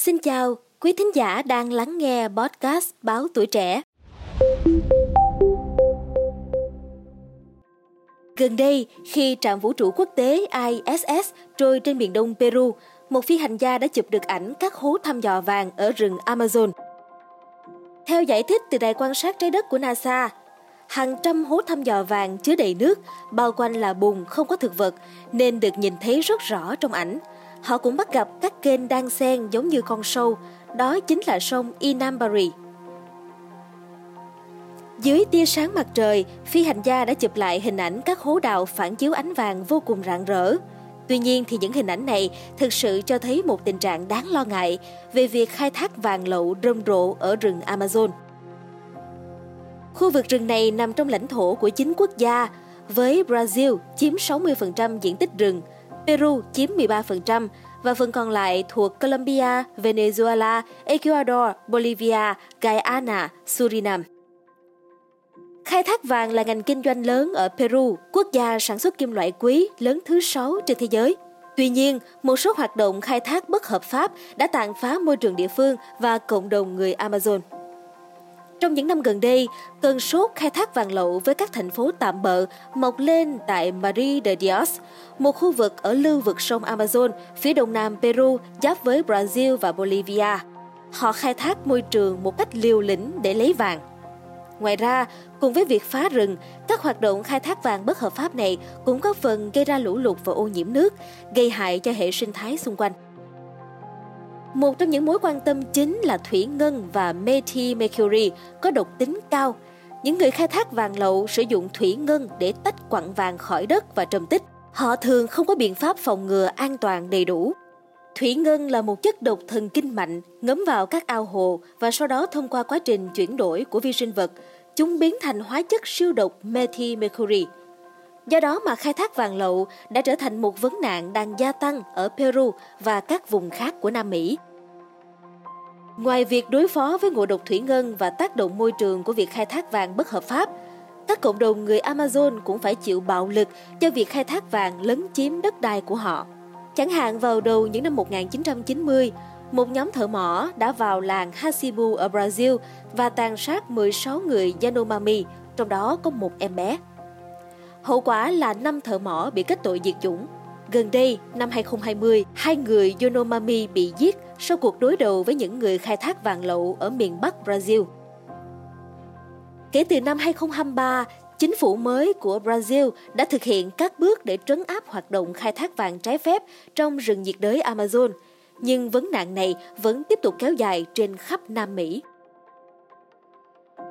Xin chào, quý thính giả đang lắng nghe podcast Báo Tuổi Trẻ. Gần đây, khi trạm vũ trụ quốc tế ISS trôi trên biển đông Peru, một phi hành gia đã chụp được ảnh các hố thăm dò vàng ở rừng Amazon. Theo giải thích từ đài quan sát trái đất của NASA, hàng trăm hố thăm dò vàng chứa đầy nước, bao quanh là bùn không có thực vật, nên được nhìn thấy rất rõ trong ảnh. Họ cũng bắt gặp các kênh đang xen giống như con sâu, đó chính là sông Inambari. Dưới tia sáng mặt trời, phi hành gia đã chụp lại hình ảnh các hố đào phản chiếu ánh vàng vô cùng rạng rỡ. Tuy nhiên thì những hình ảnh này thực sự cho thấy một tình trạng đáng lo ngại về việc khai thác vàng lậu rầm rộ ở rừng Amazon. Khu vực rừng này nằm trong lãnh thổ của chính quốc gia, với Brazil chiếm 60% diện tích rừng, Peru chiếm 13% và phần còn lại thuộc Colombia, Venezuela, Ecuador, Bolivia, Guyana, Suriname. Khai thác vàng là ngành kinh doanh lớn ở Peru, quốc gia sản xuất kim loại quý lớn thứ sáu trên thế giới. Tuy nhiên, một số hoạt động khai thác bất hợp pháp đã tàn phá môi trường địa phương và cộng đồng người Amazon. Trong những năm gần đây, cơn sốt khai thác vàng lậu với các thành phố tạm bợ mọc lên tại Marie de Dios, một khu vực ở lưu vực sông Amazon, phía đông nam Peru, giáp với Brazil và Bolivia. Họ khai thác môi trường một cách liều lĩnh để lấy vàng. Ngoài ra, cùng với việc phá rừng, các hoạt động khai thác vàng bất hợp pháp này cũng góp phần gây ra lũ lụt và ô nhiễm nước, gây hại cho hệ sinh thái xung quanh. Một trong những mối quan tâm chính là thủy ngân và methi mercury có độc tính cao. Những người khai thác vàng lậu sử dụng thủy ngân để tách quặng vàng khỏi đất và trầm tích. Họ thường không có biện pháp phòng ngừa an toàn đầy đủ. Thủy ngân là một chất độc thần kinh mạnh ngấm vào các ao hồ và sau đó thông qua quá trình chuyển đổi của vi sinh vật, chúng biến thành hóa chất siêu độc methylmercury. mercury. Do đó mà khai thác vàng lậu đã trở thành một vấn nạn đang gia tăng ở Peru và các vùng khác của Nam Mỹ. Ngoài việc đối phó với ngộ độc thủy ngân và tác động môi trường của việc khai thác vàng bất hợp pháp, các cộng đồng người Amazon cũng phải chịu bạo lực cho việc khai thác vàng lấn chiếm đất đai của họ. Chẳng hạn vào đầu những năm 1990, một nhóm thợ mỏ đã vào làng Hasibu ở Brazil và tàn sát 16 người Yanomami, trong đó có một em bé. Hậu quả là năm thợ mỏ bị kết tội diệt chủng. Gần đây, năm 2020, hai người Yonomami bị giết sau cuộc đối đầu với những người khai thác vàng lậu ở miền Bắc Brazil. Kể từ năm 2023, chính phủ mới của Brazil đã thực hiện các bước để trấn áp hoạt động khai thác vàng trái phép trong rừng nhiệt đới Amazon, nhưng vấn nạn này vẫn tiếp tục kéo dài trên khắp Nam Mỹ.